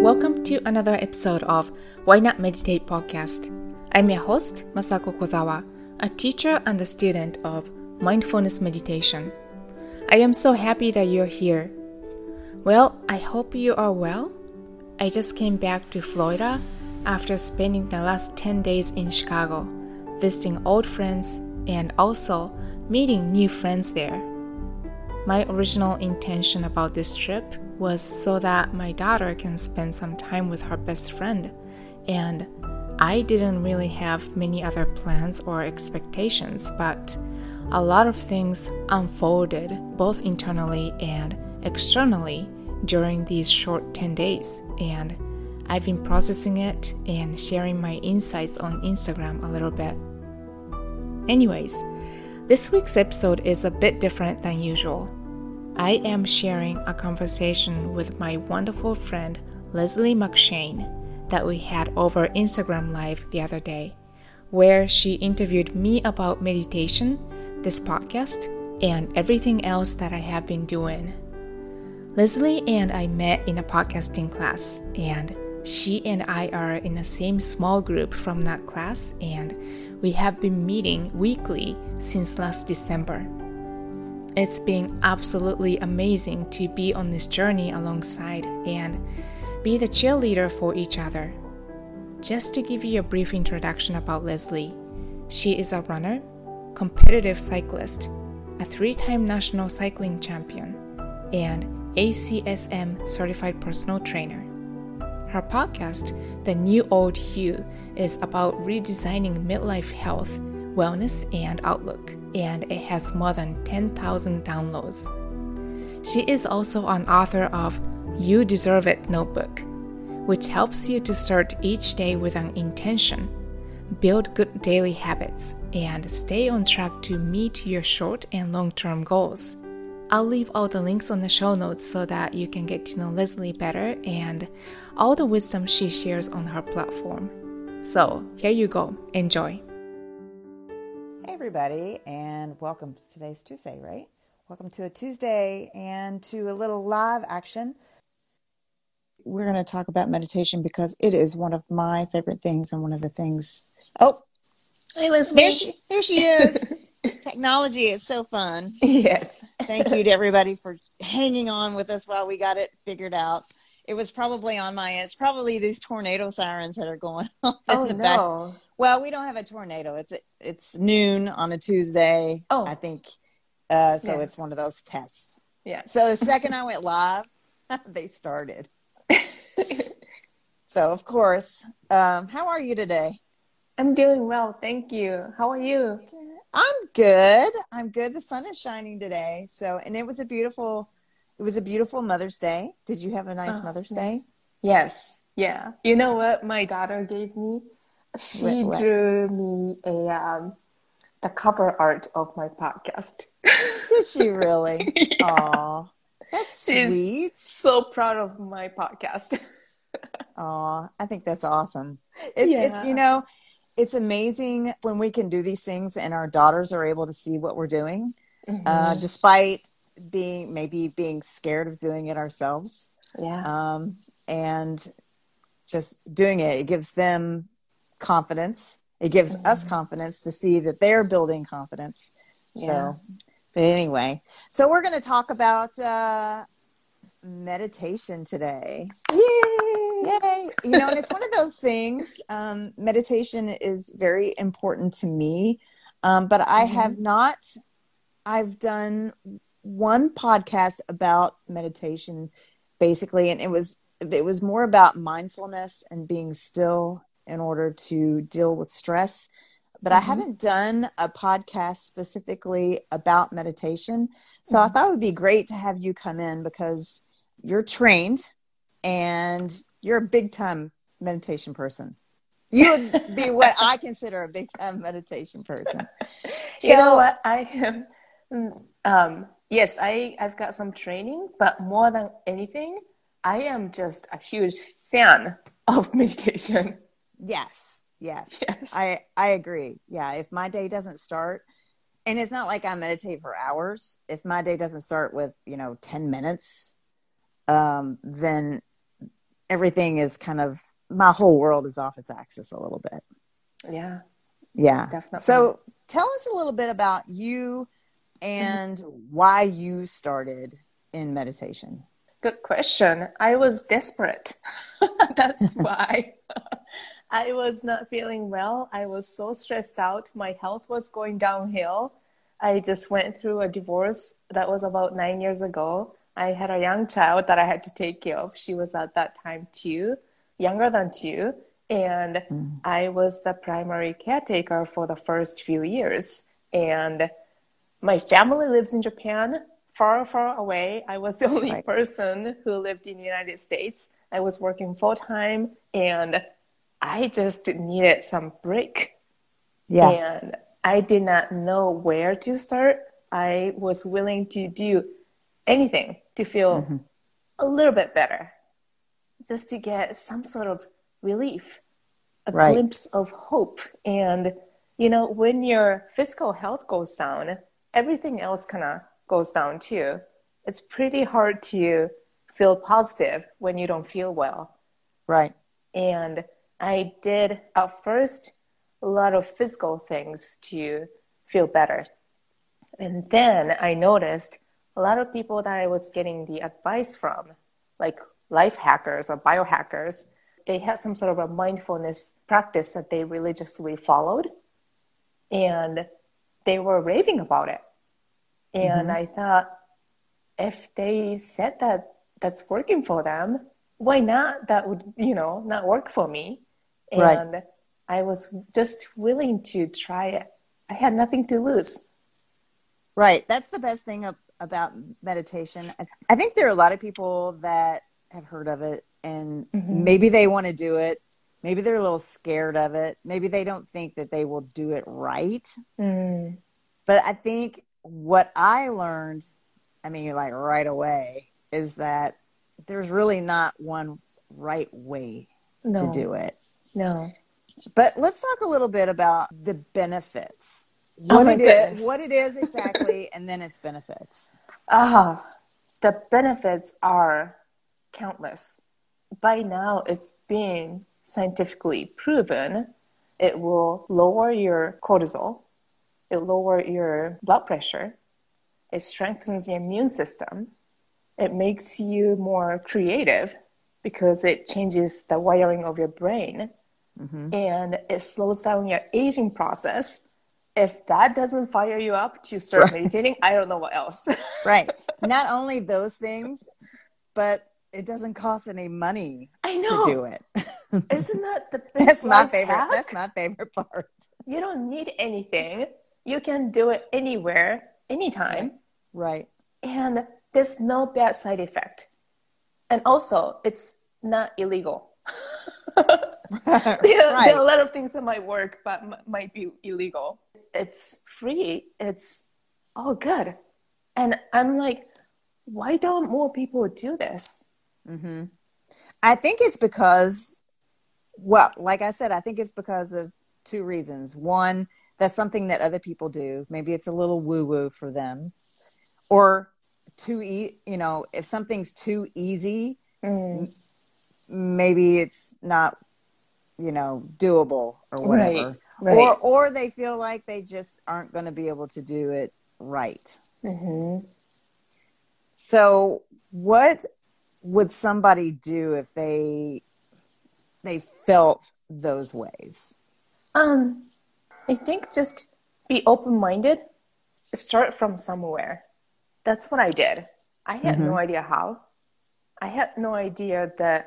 Welcome to another episode of Why Not Meditate podcast. I'm your host, Masako Kozawa, a teacher and a student of mindfulness meditation. I am so happy that you're here. Well, I hope you are well. I just came back to Florida after spending the last 10 days in Chicago, visiting old friends and also meeting new friends there. My original intention about this trip was so that my daughter can spend some time with her best friend, and I didn't really have many other plans or expectations, but a lot of things unfolded both internally and externally during these short 10 days, and I've been processing it and sharing my insights on Instagram a little bit. Anyways, this week's episode is a bit different than usual. I am sharing a conversation with my wonderful friend Leslie McShane that we had over Instagram Live the other day, where she interviewed me about meditation, this podcast, and everything else that I have been doing. Leslie and I met in a podcasting class, and she and I are in the same small group from that class, and we have been meeting weekly since last December. It's been absolutely amazing to be on this journey alongside and be the cheerleader for each other. Just to give you a brief introduction about Leslie, she is a runner, competitive cyclist, a three time national cycling champion, and ACSM certified personal trainer. Her podcast, The New Old You, is about redesigning midlife health, wellness, and outlook, and it has more than 10,000 downloads. She is also an author of You Deserve It notebook, which helps you to start each day with an intention, build good daily habits, and stay on track to meet your short and long term goals. I'll leave all the links on the show notes so that you can get to know Leslie better and all the wisdom she shares on her platform. So, here you go. Enjoy. Hey, everybody, and welcome. To today's Tuesday, right? Welcome to a Tuesday and to a little live action. We're going to talk about meditation because it is one of my favorite things and one of the things. Oh, hey, Leslie. There she, there she is. Technology is so fun. Yes. Thank you to everybody for hanging on with us while we got it figured out. It was probably on my end. It's probably these tornado sirens that are going on oh, in the no. back. Well, we don't have a tornado. It's it's noon on a Tuesday. Oh, I think. Uh, so yeah. it's one of those tests. Yeah. So the second I went live, they started. so of course, um, how are you today? I'm doing well, thank you. How are you? I'm good. I'm good. The sun is shining today. So, and it was a beautiful, it was a beautiful Mother's Day. Did you have a nice Oh, Mother's. Day? Yes. Yeah. You know what my daughter gave me? She what? drew me a um, the cover art of my podcast. Did she really? Yeah. That's She's- sweet. so proud of my podcast. Aw, I think that's awesome. It, It's Yeah. you know, it's amazing when we can do these things and our daughters are able to see what we're doing, uh, Mhm. despite being maybe being scared of doing it ourselves. yeah. um, and just doing it it gives them confidence it gives us Mhm. confidence to see that they're building confidence Yeah. so but anyway so we're going to talk about uh, meditation today Yay! yay you know and it's one of those things um, meditation is very important to me um, but i Mhm. have not i've done one podcast about meditation basically and it was it was more about mindfulness and being still in order to deal with stress but i Mhm. haven't done a podcast specifically about meditation so i Mhm. thought it would be great to have you come in because you're trained and you're a big time meditation person you would be what i consider a big time meditation person you know So- what? I am. mm, Um, yes, I I've got some training, but more than anything, I am just a huge fan of meditation. Yes, yes, Yes. I I agree. Yeah, if my day doesn't start and it's not like I meditate for hours. If my day doesn't start with, you know, 10 minutes, um, then everything is kind of, my whole world is off its axis a little bit. Yeah. Yeah. Definitely. So tell us a little bit about you and why you started in meditation. Good question. I was desperate. That's why. I was not feeling well. I was so stressed out. My health was going downhill. I just went through a divorce that was about nine years ago. I had a young child that I had to take care of. She was at that time two, younger than two. And mm. I was the primary caretaker for the first few years. And my family lives in Japan, far, far away. I was the only right. person who lived in the United States. I was working full time and I just needed some break. Yeah. And I did not know where to start. I was willing to do anything to feel mm-hmm. a little bit better, just to get some sort of relief, a right. glimpse of hope. And, you know, when your physical health goes down, everything else kind of goes down too. It's pretty hard to feel positive when you don't feel well. Right. And I did at first a lot of physical things to feel better. And then I noticed a lot of people that I was getting the advice from, like life hackers or biohackers, they had some sort of a mindfulness practice that they religiously followed. And they were raving about it. And mm-hmm. I thought, if they said that that's working for them, why not? That would, you know, not work for me. And right. I was just willing to try it. I had nothing to lose. Right. That's the best thing about meditation. I think there are a lot of people that have heard of it and mm-hmm. maybe they want to do it. Maybe they're a little scared of it. Maybe they don't think that they will do it right. Mm. But I think what I learned, I mean, like right away, is that there's really not one right way no. to do it. No. But let's talk a little bit about the benefits. Oh what oh it goodness. is, what it is exactly, and then its benefits. Ah, the benefits are countless. By now, it's been scientifically proven it will lower your cortisol, it lower your blood pressure, it strengthens your immune system, it makes you more creative because it changes the wiring of your brain mm-hmm. and it slows down your aging process. If that doesn't fire you up to start right. meditating, I don't know what else. right. Not only those things, but it doesn't cost any money I know. to do it. Isn't that the best That's my favorite. Hack? That's my favorite part. You don't need anything. You can do it anywhere, anytime. Right. And there's no bad side effect. And also, it's not illegal. there, there, are a lot of things that might work but m- might be illegal. It's free. It's all good. And i'm like why don't more people do this? Mm-hmm. i think it's because well like i said i think it's because of two reasons. One that's something that other people do. Maybe it's a little woo woo for them. Or too e- you know if something's too easy mm. maybe it's not you know doable or whatever. Right, right. or or they feel like they just aren't going to be able to do it right. Mm-hmm. so what would somebody do if they they felt those ways? Um i think just be open-minded. Start from somewhere. That's what i did. I had mm-hmm. no idea how. I had no idea the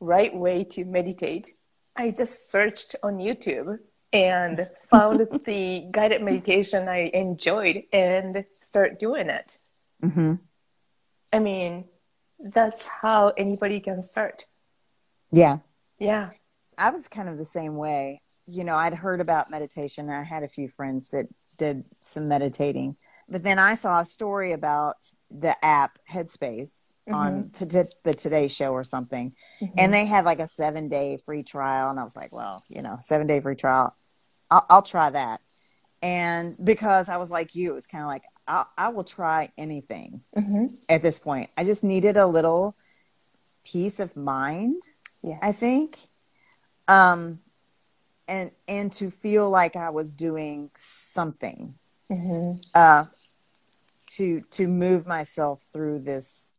right way to meditate I just searched on YouTube and found the guided meditation I enjoyed and start doing it. Mm-hmm. I mean, that's how anybody can start. Yeah. Yeah. I was kind of the same way. You know, I'd heard about meditation. I had a few friends that did some meditating. But then I saw a story about the app Headspace mm-hmm. on the, the Today Show or something, mm-hmm. and they had like a seven day free trial, and I was like, well, you know, seven day free trial, I'll, I'll try that. And because I was like you, it was kind of like, I, I will try anything Mm-hmm. at this point. I just needed a little peace of mind, Yes. I think. Um, and, and to feel like I was doing something, Mm-hmm. uh, to, to move myself through this,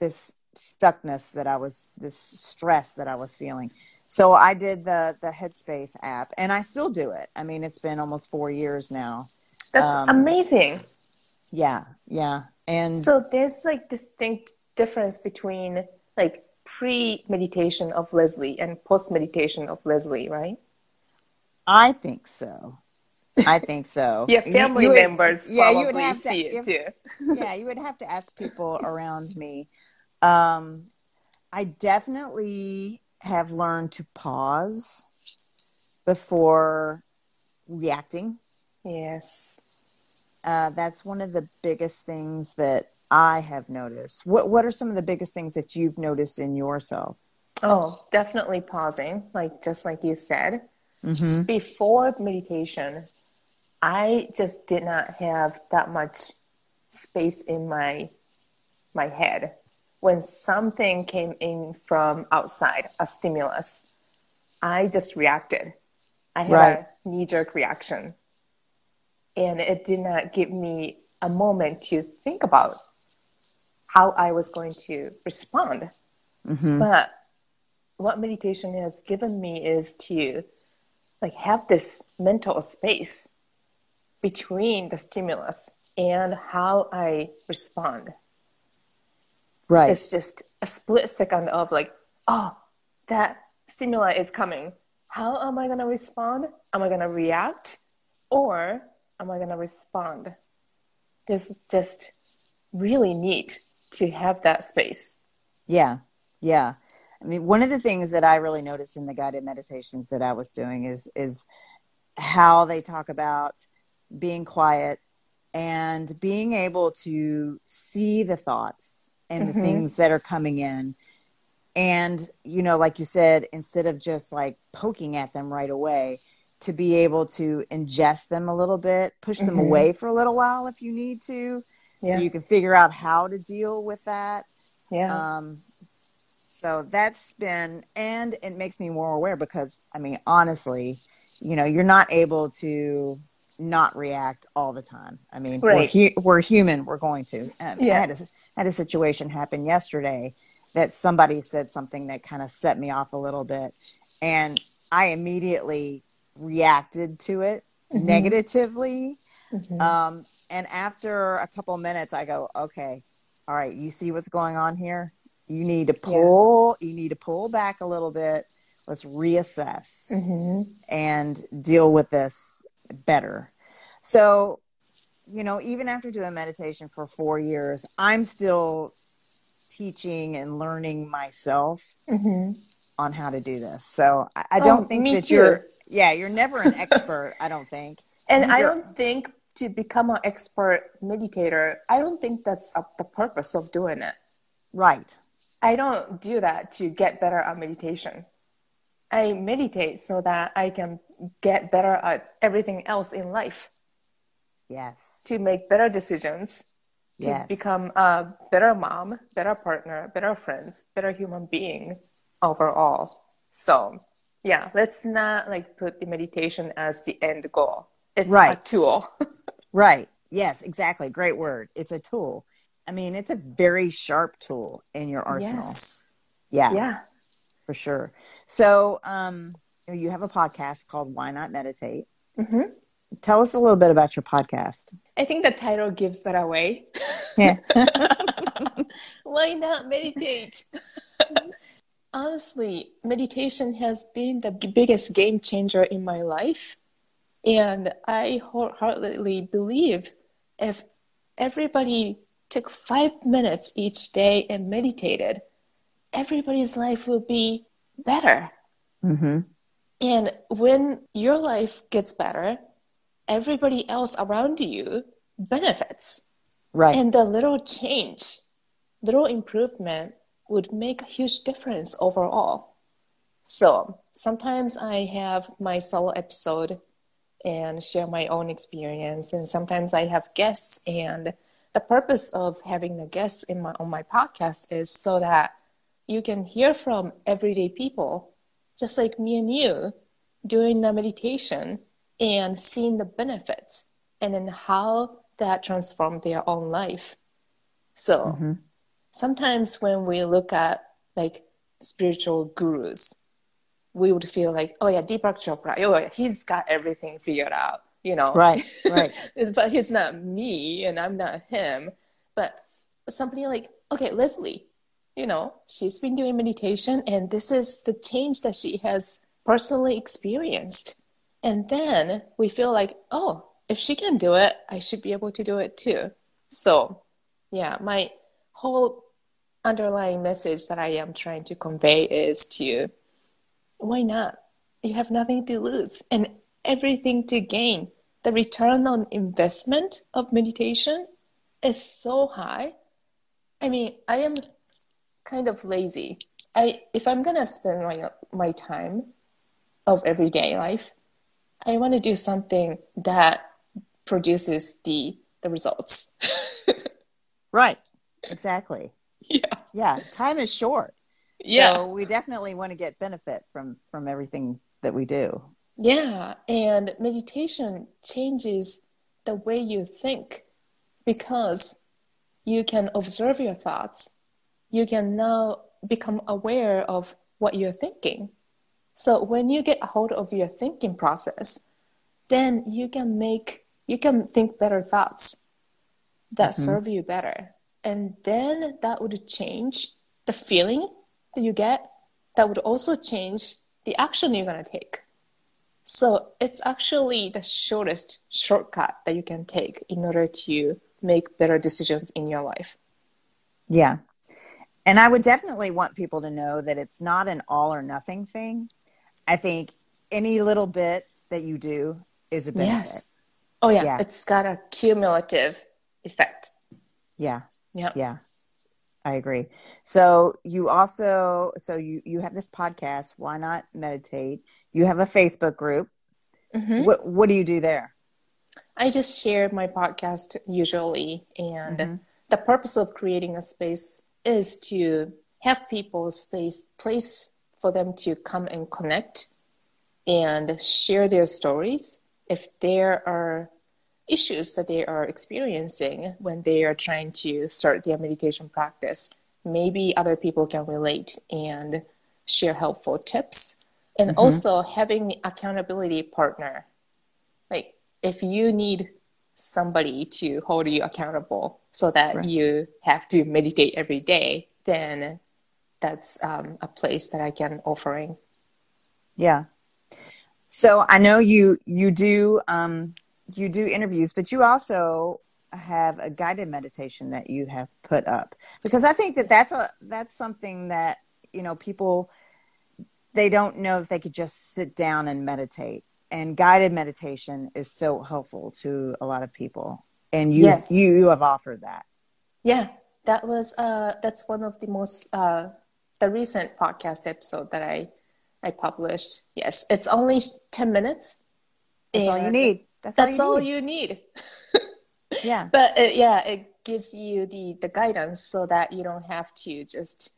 this stuckness that I was, this stress that I was feeling. So I did the, the Headspace app and I still do it. I mean, it's been almost four years now. That's Um, amazing. Yeah. Yeah. And So there's like distinct difference between like pre meditation of Leslie and post meditation of Leslie, right? I think so. I think so. Yeah, You- family you would- members yeah, you would have to, it too. yeah, you would have to ask people around me. Um, I definitely have learned to pause before reacting. Yes. Uh, that's one of the biggest things that I have noticed. What What are some of the biggest things that you've noticed in yourself? Oh, definitely pausing, like just like you said. Mm-hmm. Before meditation, I just did not have that much space in my my head. When something came in from outside, a stimulus, I just reacted. I had Right. a knee jerk reaction. And it did not give me a moment to think about how I was going to respond. Mm-hmm. But what meditation has given me is to like have this mental space between the stimulus and how I respond. Right. It's just a split second of like, oh, that stimuli is coming. How am I going to respond? Am I going to react or am I going to respond? This is just really neat to have that space. Yeah, yeah. I mean, one of the things that I really noticed in the guided meditations that I was doing is is how they talk about being quiet and being able to see the thoughts and the Mhm. things that are coming in. And, you know, like you said, instead of just like poking at them right away, to be able to ingest them a little bit, push them Mhm. away for a little while if you need to, Yeah. so you can figure out how to deal with that. Yeah. Um, so that's been, and it makes me more aware because, I mean, honestly, you know, you're not able to not react all the time. I mean, we're, hu- we're human. We're going to. Um, Yeah. I had a, had a situation happen yesterday that somebody said something that kind of set me off a little bit, and I immediately reacted to it Mhm. negatively. Mhm. Um, and after a couple minutes, I go, okay, all right, you see what's going on here? You need to pull, you need to pull back a little bit. Let's reassess Mhm. and deal with this better. So, you know, even after doing meditation for four years, I'm still teaching and learning myself Mhm. on how to do this. So I, I Oh, don't think that too. you're, yeah, you're never an expert, I don't think. And I You're- don't think to become an expert meditator, I don't think that's uh, the purpose of doing it. Right. I don't do that to get better at meditation. I meditate so that I can get better at everything else in life, Yes. to make better decisions, to Yes. become a better mom, better partner, better friends, better human being overall. So, yeah, let's not like put the meditation as the end goal. It's a Right. tool. Right. Yes, exactly. Great word. It's a tool. I mean, it's a very sharp tool in your arsenal. Yes. Yeah, Yeah. for sure. So, um, you have a podcast called Why Not Meditate. hmm Tell us a little bit about your podcast. I think the title gives that away. Yeah. Why not meditate? Honestly, meditation has been the biggest game changer in my life. And I wholeheartedly believe if everybody took five minutes each day and meditated, everybody's life will be better. mm-hmm. And when your life gets better, everybody else around you benefits. Right. And the little change, little improvement would make a huge difference overall. So sometimes I have my solo episode and share my own experience. And sometimes I have guests, and the purpose of having the guests in my on my podcast is so that you can hear from everyday people, just like me and you, doing the meditation and seeing the benefits, and then how that transformed their own life. So mm-hmm. sometimes when we look at like spiritual gurus, we would feel like, oh yeah, Deepak Chopra, oh yeah, he's got everything figured out, you know. Right, right. but he's not me and I'm not him. But somebody like, okay, Leslie, you know, she's been doing meditation and this is the change that she has personally experienced. And then we feel like, oh, if she can do it, I should be able to do it too. So, yeah, my whole underlying message that I am trying to convey is to why not? You have nothing to lose and everything to gain. The return on investment of meditation is so high. I mean, I am kind of lazy. I if I'm gonna spend my my time of everyday life, I want to do something that produces the the results. right. Exactly. Yeah. Yeah. Time is short. Yeah. So we definitely want to get benefit from from everything that we do. Yeah, and meditation changes the way you think because you can observe your thoughts. You can now become aware of what you're thinking. So when you get a hold of your thinking process, then you can make you can think better thoughts that mm-hmm. serve you better. And then that would change the feeling that you get that would also change the action you're going to take. So it's actually the shortest shortcut that you can take in order to make better decisions in your life. Yeah. And I would definitely want people to know that it's not an all or nothing thing. I think any little bit that you do is a benefit. Yes. Oh yeah, yeah. it's got a cumulative effect. Yeah. Yeah. Yeah. I agree. So you also so you you have this podcast. Why not meditate? You have a Facebook group. Mm-hmm. What what do you do there? I just share my podcast usually, and mm-hmm. the purpose of creating a space is to have people space place for them to come and connect and share their stories if there are issues that they are experiencing when they are trying to start their meditation practice. Maybe other people can relate and share helpful tips. And mm-hmm. also having the accountability partner. Like if you need somebody to hold you accountable so that right. you have to meditate every day, then that's um, a place that I can offering. Yeah. So I know you you do um, you do interviews, but you also have a guided meditation that you have put up because I think that that's a that's something that you know people they don't know if they could just sit down and meditate and guided meditation is so helpful to a lot of people and you yes. you, have offered that yeah that was uh that's one of the most uh the recent podcast episode that i i published yes it's only 10 minutes that's all you need that's, That's all you need. All you need. yeah. But it, yeah, it gives you the the guidance so that you don't have to just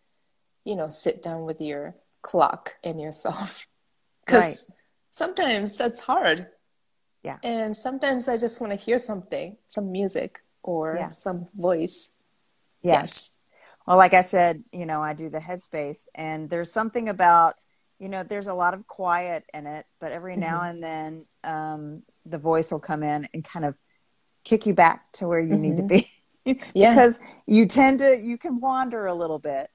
you know sit down with your clock and yourself because right. sometimes that's hard. Yeah. And sometimes I just want to hear something, some music or yeah. some voice. Yes. Well, like I said, you know, I do the headspace and there's something about, you know, there's a lot of quiet in it, but every mm-hmm. now and then um, the voice will come in and kind of kick you back to where you mm-hmm. need to mm-hmm. be yeah. because you tend to you can wander a little bit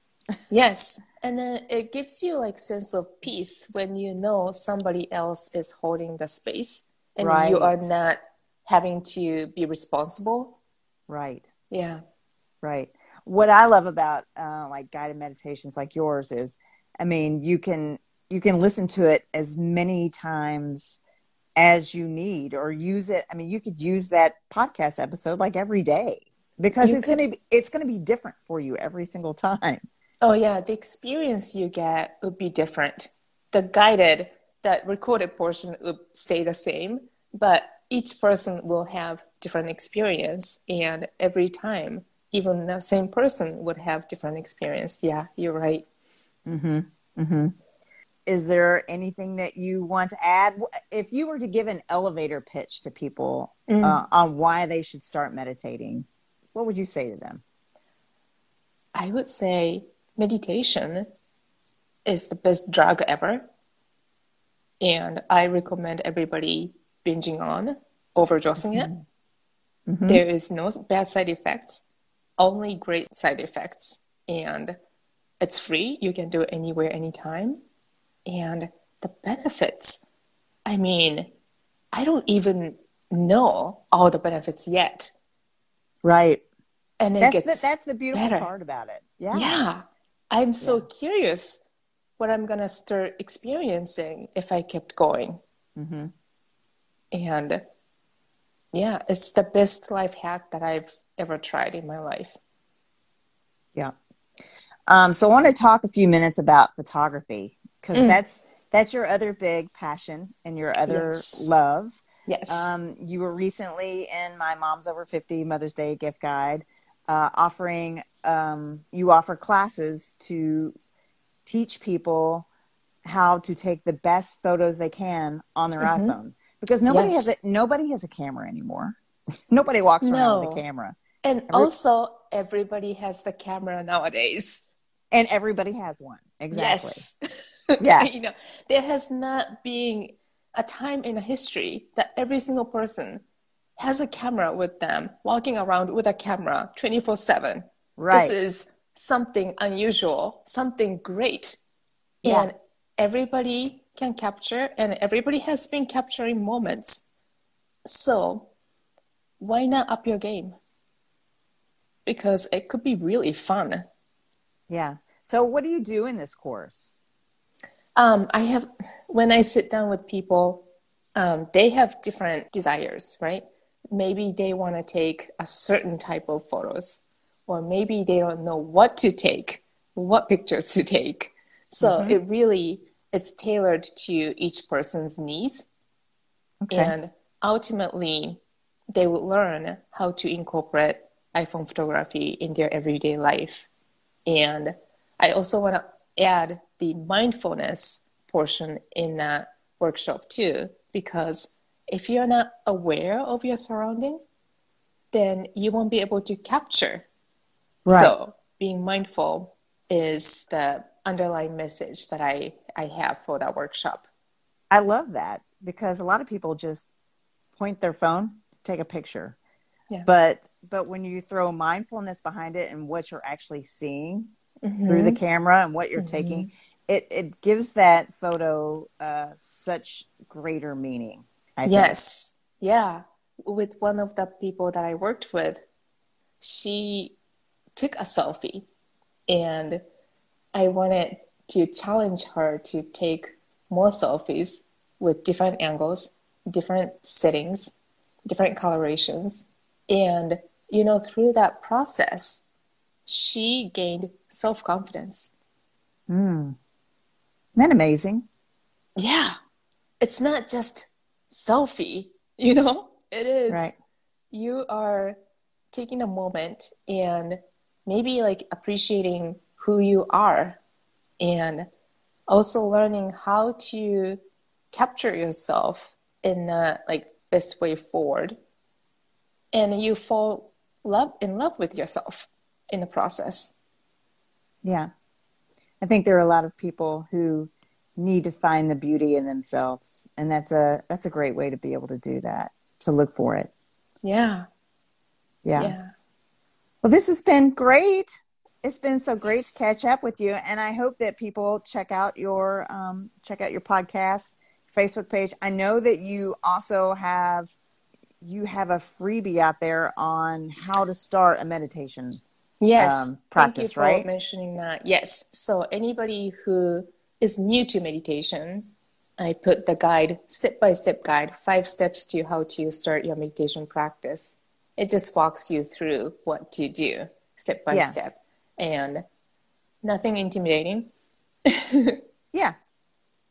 yes and then it gives you like sense of peace when you know somebody else is holding the space and right. you are not having to be responsible right yeah right what i love about uh, like guided meditations like yours is i mean you can you can listen to it as many times as you need or use it. I mean, you could use that podcast episode like every day because you it's going to be it's going to be different for you every single time. Oh yeah, the experience you get would be different. The guided that recorded portion would stay the same, but each person will have different experience and every time even the same person would have different experience yeah you're right mm-hmm. Mm-hmm. is there anything that you want to add if you were to give an elevator pitch to people mm. uh, on why they should start meditating what would you say to them i would say meditation is the best drug ever and i recommend everybody binging on, overdosing mm-hmm. it. Mm-hmm. There is no bad side effects, only great side effects. And it's free. You can do it anywhere, anytime. And the benefits, I mean, I don't even know all the benefits yet. Right. And it that's gets the, that's the beautiful better. part about it. Yeah. Yeah. I'm so Yeah. curious what I'm going to start experiencing if I kept going. Mm-hmm. And yeah, it's the best life hack that I've ever tried in my life. Yeah. Um, so I want to talk a few minutes about photography because Mm. that's that's your other big passion and your other Yes. love. Yes. Um, you were recently in my Mom's Over 50 Mother's Day gift guide, uh, offering, um, you offer classes to teach people how to take the best photos they can on their Mhm. iPhone because nobody Yes. has a, nobody has a camera anymore. nobody walks around with a camera and every- also, everybody has the camera nowadays. and everybody has one. Exactly. Yes. Yeah. you know, there has not been a time in history that every single person has a camera with them, walking around with a camera 24 7. Right. This is something unusual, something great. Yeah. And everybody can capture, and everybody has been capturing moments. So, why not up your game? Because it could be really fun. Yeah. So what do you do in this course? Um, I have, when I sit down with people, um, they have different desires, right? Maybe they want to take a certain type of photos, or maybe they don't know what to take, what pictures to take. So Mhm. it really it's tailored to each person's needs, Okay. and ultimately, they will learn how to incorporate iPhone photography in their everyday life. And I also want to add the mindfulness portion in that workshop too, because if you're not aware of your surrounding, then you won't be able to capture. Right. So being mindful is the underlying message that I, I have for that workshop. I love that because a lot of people just point their phone, take a picture. Yeah. But but when you throw mindfulness behind it and what you're actually seeing Mm-hmm. through the camera and what you're taking, it it gives that photo uh, such greater meaning. I think. Yes. Yeah. With one of the people that I worked with, she took a selfie and I wanted to challenge her to take more selfies with different angles, different settings, different colorations. And, you know, through that process, she gained self confidence. Mm. Isn't that amazing? Yeah. It's not just selfie, you know? It is. Right. You are taking a moment and maybe like appreciating who you are and also learning how to capture yourself in the like best way forward. And you fall love in love with yourself in the process. Yeah. I think there are a lot of people who need to find the beauty in themselves and that's a that's a great way to be able to do that, to look for it. Yeah. Yeah. Yeah. Well, this has been great. It's been so great Yes. to catch up with you, and I hope that people check out your um, check out your podcast, Facebook page. I know that you also have you have a freebie out there on how to start a meditation. Yes, um, thank you practice, for right? mentioning that. Yes, so anybody who is new to meditation, I put the guide, step by step guide, five steps to how to start your meditation practice. It just walks you through what to do step by Yeah. step and nothing intimidating. Yeah,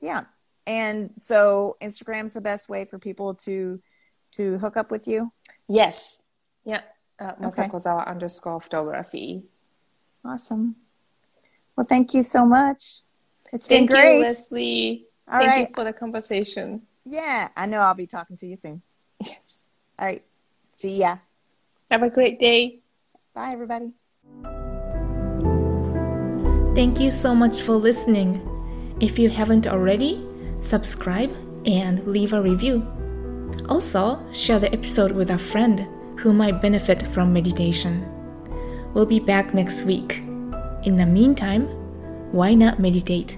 yeah. and so Instagram's the best way for people to to hook up with you. Yes. Yeah. Uh, Masakozawa underscore photography. Awesome. Well, thank you so much. It's Thank been great. you, Leslie. All Thank right. you for the conversation. Yeah, I know I'll be talking to you soon. Yes. All right. See ya. Have a great day. Bye, everybody. Thank you so much for listening. If you haven't already, subscribe and leave a review. Also, share the episode with a friend who might benefit from meditation. We'll be back next week. In the meantime, why not meditate?